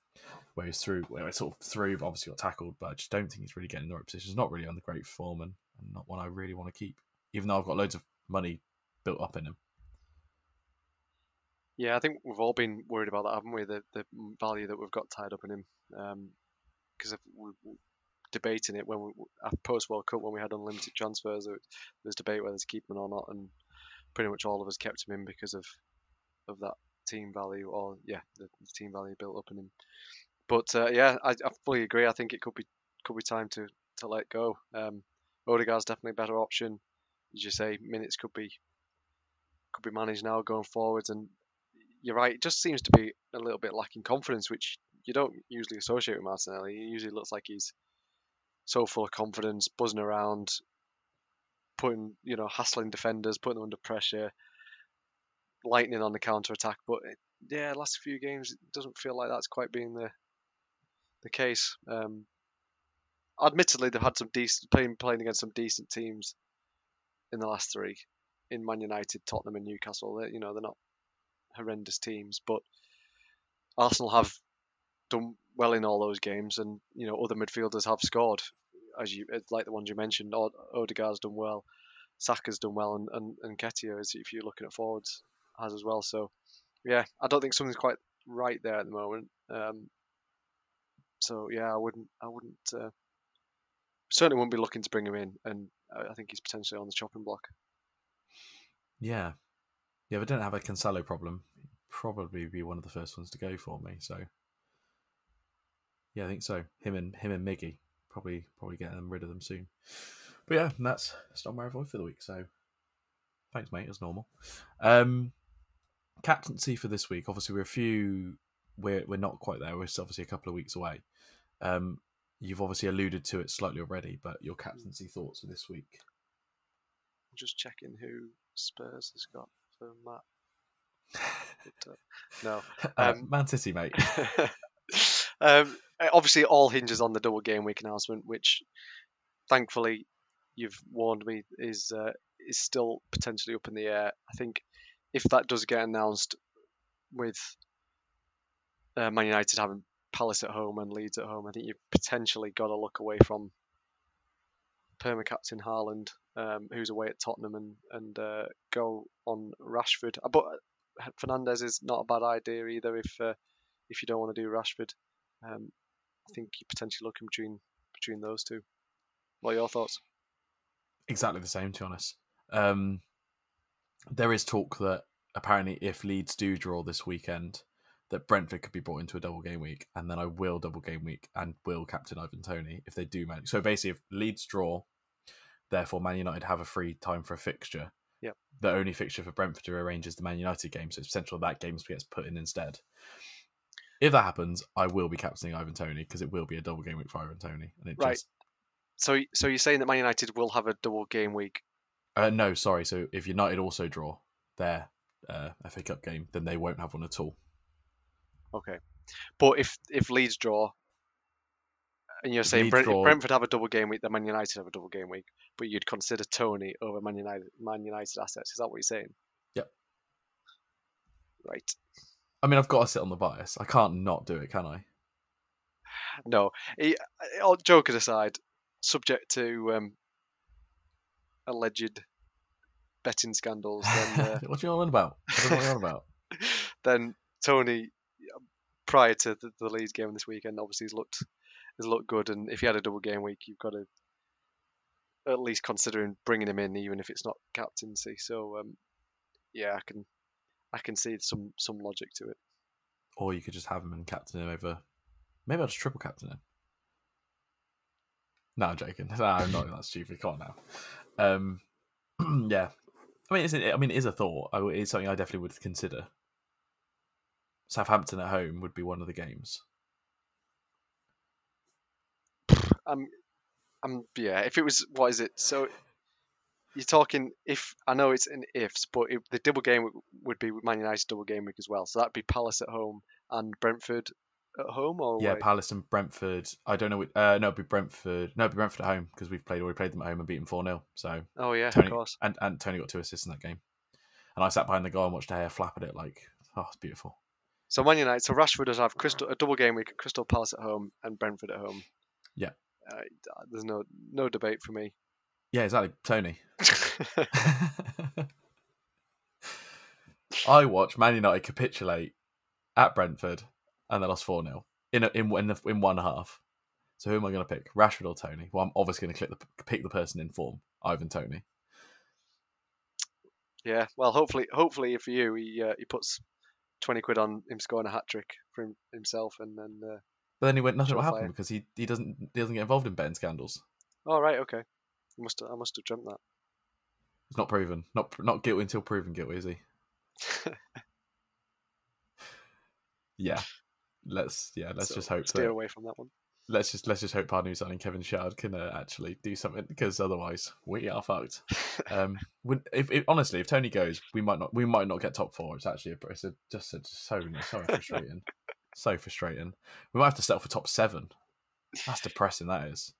where he's through, where he's sort of through, obviously got tackled. But I just don't think he's really getting in the right position. He's not really on the great form, and, and not one I really want to keep, even though I've got loads of money built up in him. Yeah, I think we've all been worried about that, haven't we? The the value that we've got tied up in him, because um, we were debating it when we post World Cup when we had unlimited transfers. There was debate whether to keep him or not, and pretty much all of us kept him in because of of that team value or yeah, the, the team value built up in him. But uh, yeah, I, I, fully agree. I think it could be could be time to to let go. Um, Odegaard's definitely a better option. As you say, minutes could be could be managed now going forwards, and you're right. It just seems to be a little bit lacking confidence, which you don't usually associate with Martinelli. He usually looks like he's so full of confidence, buzzing around, putting you know hassling defenders, putting them under pressure, lightning on the counter attack. But yeah, last few games it doesn't feel like that's quite being the the case. Um, admittedly, they've had some decent playing playing against some decent teams in the last three, in Man United, Tottenham, and Newcastle. They're, you know they're not horrendous teams, but Arsenal have done well in all those games, and you know other midfielders have scored, as you like the ones you mentioned. Odegaard's done well, Saka's done well, and and, and Nketiah, is if you're looking at forwards, has as well. So yeah, I don't think something's quite right there at the moment. Um, so yeah, I wouldn't, I wouldn't, uh, certainly wouldn't be looking to bring him in, and I think he's potentially on the chopping block. Yeah, yeah, if I didn't have a Cancelo problem, probably be one of the first ones to go for me. So yeah, I think so. Him and him and Miggy probably probably getting them rid of them soon. But yeah, that's Stop my avoid for the week. So thanks, mate, as normal. Um, captaincy for this week. Obviously, we're a few. We're we're not quite there. We're obviously a couple of weeks away. Um, you've obviously alluded to it slightly already, but your captaincy thoughts for this week. Just checking who Spurs has got for Matt. No, um, Man City, mate. um, obviously, all hinges on the double game week announcement, which thankfully you've warned me is uh, is still potentially up in the air. I think if that does get announced with uh, Man United having Palace at home and Leeds at home, I think you've potentially got to look away from perma captain Haaland, um, who's away at Tottenham, and and uh, go on Rashford. Uh, but uh, Fernandes is not a bad idea either if uh, if you don't want to do Rashford. Um, I think you potentially looking between between those two. What are your thoughts? Exactly the same, to be honest. Um, there is talk that apparently if Leeds do draw this weekend, that Brentford could be brought into a double game week, and then I will double game week and will captain Ivan Toney if they do manage. So basically, if Leeds draw, therefore Man United have a free time for a fixture. Yep. The only fixture for Brentford to arrange is the Man United game, so it's potential that game gets put in instead. If that happens, I will be captaining Ivan Toney because it will be a double game week for Ivan Toney, and it right. just. So, so you're saying that Man United will have a double game week? Uh, no, sorry. So if United also draw their uh, FA Cup game, then they won't have one at all. Okay, but if if Leeds draw, and you're saying Brent. Brentford have a double game week, then Man United have a double game week, but you'd consider Toney over Man United Man United assets. Is that what you're saying? Yep. Right. I mean, I've got to sit on the bias. I can't not do it, can I? No. He, all joking aside, subject to um, alleged betting scandals, then uh, what are you on about? What are you on about? then Toney, prior to the, the Leeds game this weekend, obviously has looked has looked good, and if he had a double game week, you've got to at least considering bringing him in, even if it's not captaincy. So um, yeah, I can I can see some some logic to it. Or you could just have him and captain him over. Maybe I'll just triple captain him. No, I'm joking. No, I'm not that stupid. Come on now. Um, yeah, I mean, it's, I mean, it is a thought. It's something I definitely would consider. Southampton at home would be one of the games. Um, um, yeah. If it was, what is it? So you're talking if I know it's an ifs, but if the double game would be Man United double game week as well. So that'd be Palace at home and Brentford at home, or yeah, Palace and Brentford. I don't know. Uh, no, it'd be Brentford. No, it'd be Brentford at home because we've played. We played them at home and beat them four 0 So oh yeah, Toney, of course. And and Toney got two assists in that game. And I sat behind the goal and watched hair flap at it like, oh, it's beautiful. So Man United, so Rashford does have Crystal a double game week, at Crystal Palace at home and Brentford at home. Yeah. Uh, there's no no debate for me. Yeah, exactly. Toney. I watched Man United capitulate at Brentford and they lost 4 0 in, a, in, in, the, in one half. So who am I going to pick? Rashford or Toney? Well, I'm obviously going to click the, pick the person in form, Ivan Toney. yeah, well, hopefully, hopefully for you, he uh, he puts twenty quid on him scoring a hat trick for him, himself, and then. Uh, But then he went, nothing will happen because he, he doesn't he doesn't get involved in betting scandals. oh right, okay. I must I must have dreamt that. It's not proven. Not not guilty until proven guilty, is he? Yeah. Let's yeah. Let's So, just hope steer that away from that one. let's just let's just hope our new signing Kevin Schade can uh, actually do something because otherwise we are fucked. Um, when, if, if honestly, if Toney goes, we might not we might not get top four. It's actually a, it's a, just a, so so frustrating, so frustrating. We might have to settle for top seven. That's depressing. That is.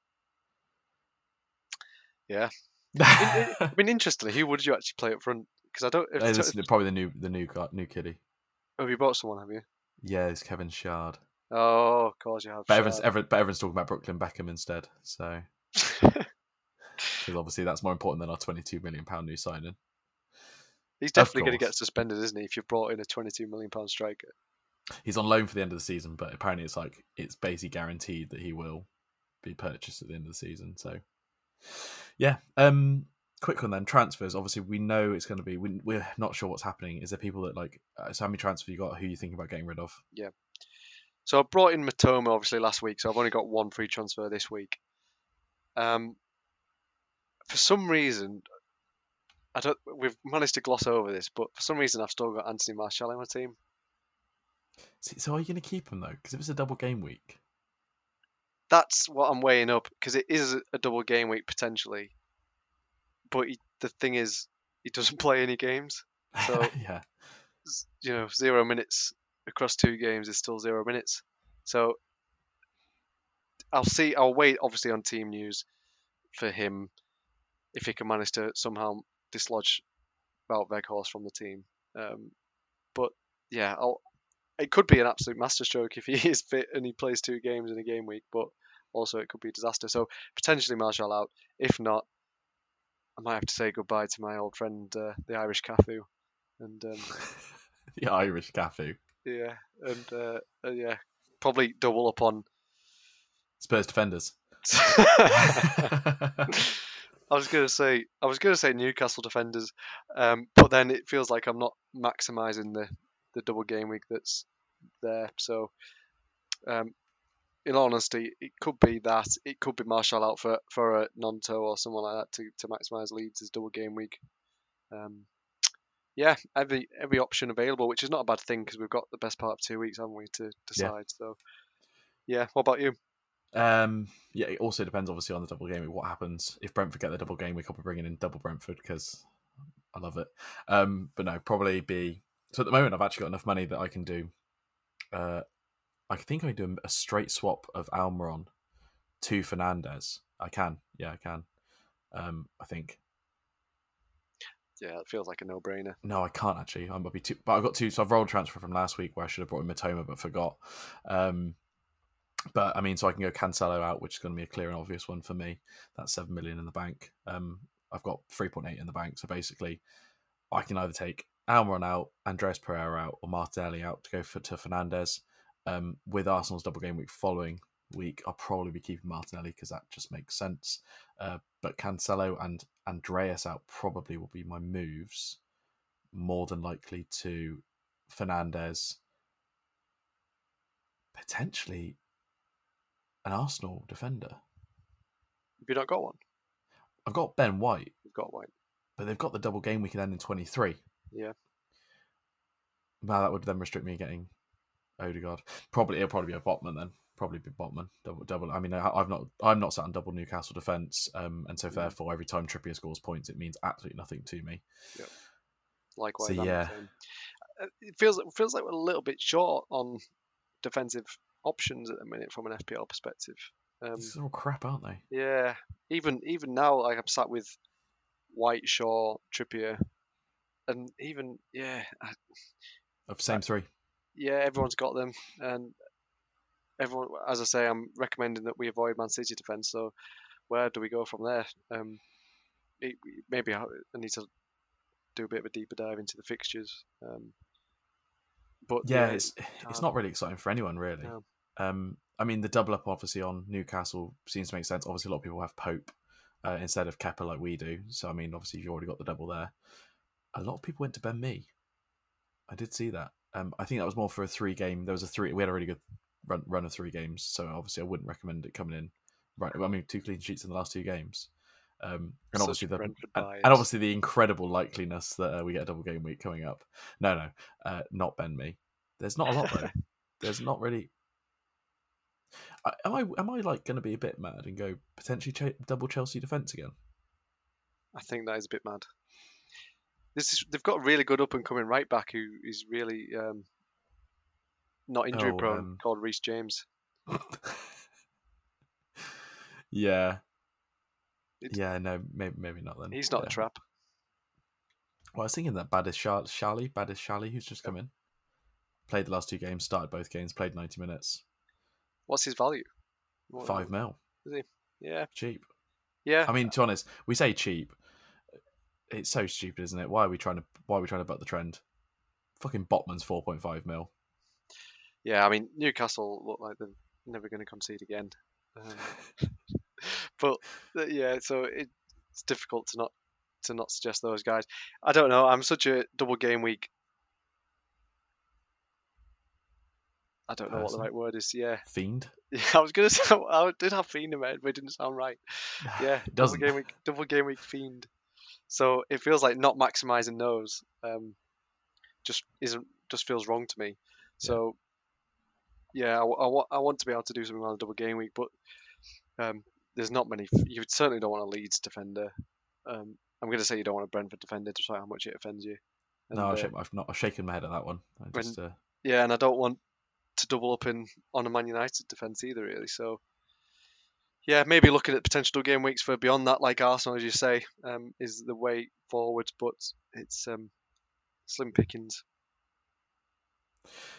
Yeah. I mean, interestingly, who would you actually play up front? Because I don't. If, this is probably the new the new new kiddie. Oh, have you bought someone? Have you? Yeah, it's Kevin Schade. Oh, of course you have. But everyone's, but everyone's talking about Brooklyn Beckham instead. So because obviously that's more important than our twenty-two million pound new signing. He's definitely going to get suspended, isn't he? If you've brought in a twenty-two million pound striker. He's on loan for the end of the season, but apparently it's like it's basically guaranteed that he will be purchased at the end of the season. So yeah, um, quick one then. Transfers. Obviously, we know it's going to be. We, we're not sure what's happening. Is there people that like? Uh, so how many transfers you got? Who you thinking about getting rid of? Yeah. So I brought in Mitoma obviously last week, so I've only got one free transfer this week. Um, for some reason, I don't. We've managed to gloss over this, but for some reason, I've still got Anthony Martial in my team. See, so are you going to keep him though? Because if it's a double game week, That's what I'm weighing up because it is a double game week potentially, but he, the thing is, he doesn't play any games. So- yeah, you know, zero minutes across two games is still zero minutes. So I'll see. I'll wait, obviously, on team news for him if he can manage to somehow dislodge Wout Weghorst from the team. Um, but yeah, I'll. It could be an absolute masterstroke if he is fit and he plays two games in a game week, but also it could be a disaster. So potentially Martial out. If not, I might have to say goodbye to my old friend, uh, the Irish Cafu, and um, the Irish Cafu. yeah, and uh, uh, yeah, probably double up on. Spurs defenders. I was gonna say I was gonna say Newcastle defenders, um, but then it feels like I'm not maximising the the double game week that's there. So, um, in all honesty, it could be that it could be Martial out for for a Gnonto or someone like that to to maximise Leeds' double game week. Um, yeah, every every option available, which is not a bad thing because we've got the best part of two weeks, haven't we, to decide? So, yeah. What about you? Um, yeah, it also depends obviously on the double game week. What happens if Brentford get the double game week? I'll be bringing in double Brentford because I love it. Um, but no, probably be. So at the moment, I've actually got enough money that I can do. Uh, I think I can do a straight swap of Almiron to Fernandes. I can, yeah, I can. Um, I think Yeah, it feels like a no-brainer. no, I can't actually. I might be too, but I've got two. So I've rolled a transfer from last week where I should have brought in Mitoma but forgot. Um, but I mean, so I can go Cancelo out, which is going to be a clear and obvious one for me. That's seven million in the bank. Um, I've got three point eight in the bank, so basically, I can either take Almiron out, Andreas Pereira out, or Martinelli out to go for to Fernandes. Um, with Arsenal's double game week following week, I'll probably be keeping Martinelli because that just makes sense. Uh, but Cancelo and Andreas out probably will be my moves. More than likely to Fernandes, potentially an Arsenal defender. Have you not got one? I've got Ben White, You've got White. but they've got the double game week end in 23. Yeah. Now that would then restrict me getting Odegaard. Probably it'll probably be a Botman then. Probably be Botman. Double double. I mean, I- I've not I'm not sat on double Newcastle defense, um, and so Mm. therefore every time Trippier scores points, it means absolutely nothing to me. Likewise, So, yeah. Uh, It feels it feels like we're a little bit short on defensive options at the minute from an FPL perspective. Um, These are all crap, aren't they? yeah, even even now, like I'm sat with White, Shaw, Trippier, and even yeah, I, Of same three. yeah, everyone's got them, and everyone, as I say, I'm recommending that we avoid Man City defence. So where do we go from there? Um, it, maybe I need to do a bit of a deeper dive into the fixtures. Um, but Yeah, yeah, it's it's not really exciting for anyone, really. No. Um, I mean, the double up obviously on Newcastle seems to make sense. Obviously, a lot of people have Pope uh, instead of Kepa like we do. So, I mean, obviously, you've already got the double there. A lot of people went to Ben Mee. I did see that. Um, I think that was more for a three game. There was a three. We had a really good run, run of three games, so obviously, I wouldn't recommend it coming in. Right, I mean, two clean sheets in the last two games, um, and Such obviously the and, and obviously the incredible likeliness that uh, we get a double game week coming up. No, no, uh, not Ben Mee. There's not a lot though. There's not really. I, am I am I like going to be a bit mad and go potentially ch- double Chelsea defense again? I think that is a bit mad. This is, they've got a really good up and coming right back who is really um, not injury Oh, prone, um, called Reece James. yeah, It's- yeah, no, maybe maybe not then. He's not yeah. a trap. Well, I was thinking that Badis Shal- Shali, Badiashile, who's just come in, played the last two games, started both games, played ninety minutes, What's his value? What- five mil, Is he? Yeah, cheap. yeah. I mean, to be honest, we say cheap. It's so stupid, isn't it? Why are we trying to why are we trying to buck the trend? Fucking Botman's four point five mil. Yeah, I mean Newcastle look like they're never going to concede again. Um, but uh, yeah, so it, it's difficult to not to not suggest those guys. I don't know. I'm such a double game week. I don't know what the right word is. Yeah, Fiend. yeah. I was gonna say I did have fiend in my head, but it didn't sound right. Yeah, double doesn't. game week, double game week fiend. So it feels like not maximizing those. Um, just isn't just feels wrong to me. So yeah, I, wa- I, wa- I want to be able to do something on a double game week, but um, there's not many. You certainly don't want a Leeds defender. Um, I'm going to say you don't want a Brentford defender, despite how much it offends you. And, No, uh, I've, shak- not. I've shaken my head at that one. I When- uh, yeah, and I don't want to double up in on a Man United defence either, really. So, yeah, maybe looking at potential game weeks for beyond that, like Arsenal, as you say, um, is the way forward. But it's um, slim pickings.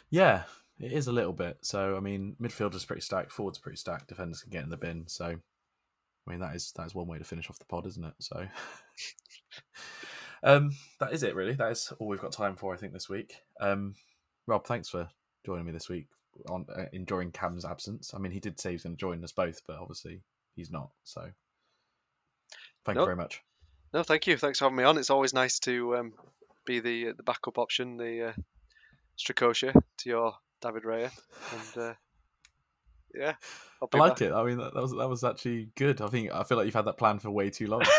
yeah, it is a little bit. So I mean, midfield is pretty stacked, forwards pretty stacked, defenders can get in the bin. So I mean, that is that is one way to finish off the pod, isn't it? So. Um, that is it, really. That is all we've got time for, I think, this week. Um, Rob, thanks for joining me this week on uh, enjoying Cam's absence. I mean, he did say he's going to join us both, but obviously he's not. So, thank you very much. No, thank you. Thanks for having me on. It's always nice to um, be the the backup option, the uh, Strakosha to your David Raya, and uh, yeah, I like back. it. I mean, that, that was that was actually good. I think I feel like you've had that plan for way too long.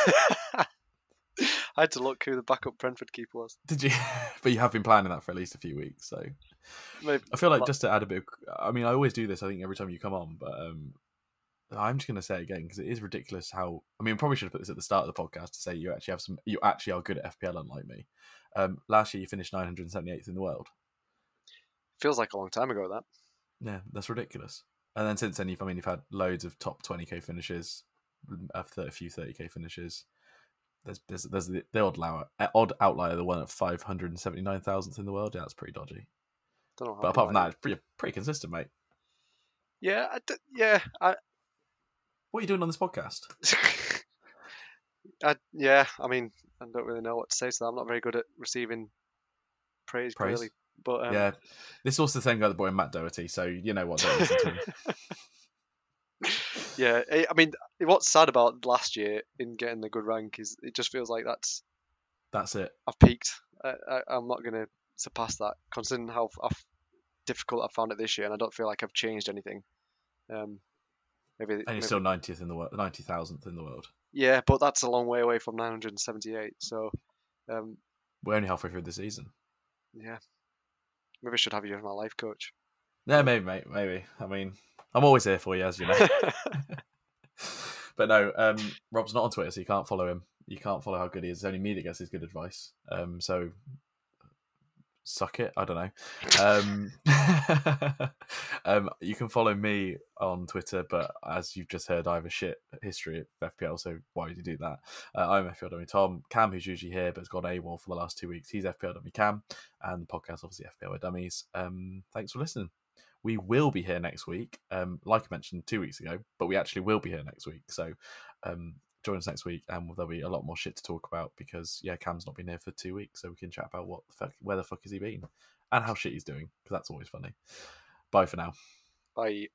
I had to look who the backup Brentford keeper was. Did you? but you have been planning that for at least a few weeks. So Maybe I feel like just to add a bit. Of, I mean, I always do this. I think every time you come on, but um, I'm just going to say it again because it is ridiculous how. I mean, I probably should have put this at the start of the podcast to say you actually have some. You actually are good at FPL, unlike me. Um, last year you finished 978th in the world. feels like a long time ago. That Yeah, that's ridiculous. And then since then, you've I mean, you've had loads of top 20k finishes, a a few 30k finishes. There's there's there's the, the odd outlier, odd outlier, the one at 579,000th in the world. Yeah, that's pretty dodgy. Don't know. But apart from that, it's pretty pretty consistent, mate. yeah, I d- yeah, I, What are you doing on this podcast? I, yeah. I mean, I don't really know what to say to that. I'm not very good at receiving praise, Praise? clearly. But um, yeah, this is also the same guy, the boy Matt Doherty. So you know what? Yeah, I I mean, what's sad about last year in getting the good rank is it just feels like that's That's it. I've peaked. I, I, I'm not going to surpass that, considering how difficult I found it this year, and I don't feel like I've changed anything. Um, maybe, And you're still 90th in the world, 90,000th in the world. yeah, but that's a long way away from 978. So, um, We're only halfway through the season. yeah, maybe I should have you as my life coach. Yeah, maybe, mate. Maybe. I mean, I'm always here for you, as you know. but no, um, Rob's not on Twitter, so you can't follow him. You can't follow how good he is. It's only me that gets his good advice. Um, so suck it. I don't know. Um, um, you can follow me on Twitter, but as you've just heard, I have a shit history of FPL, so why would you do that? Uh, I'm FPL Dummy Tom. Cam, who's usually here but has gone AWOL for the last two weeks, he's FPL Dummy Cam, and the podcast, obviously, FPL Dummies. Um, thanks for listening. We will be here next week, um, like I mentioned two weeks ago, but we actually will be here next week. So um, join us next week, and there'll be a lot more shit to talk about because yeah, Cam's not been here for two weeks, so we can chat about what the fuck, where the fuck has he been, and how shit he's doing because that's always funny. Bye for now. Bye.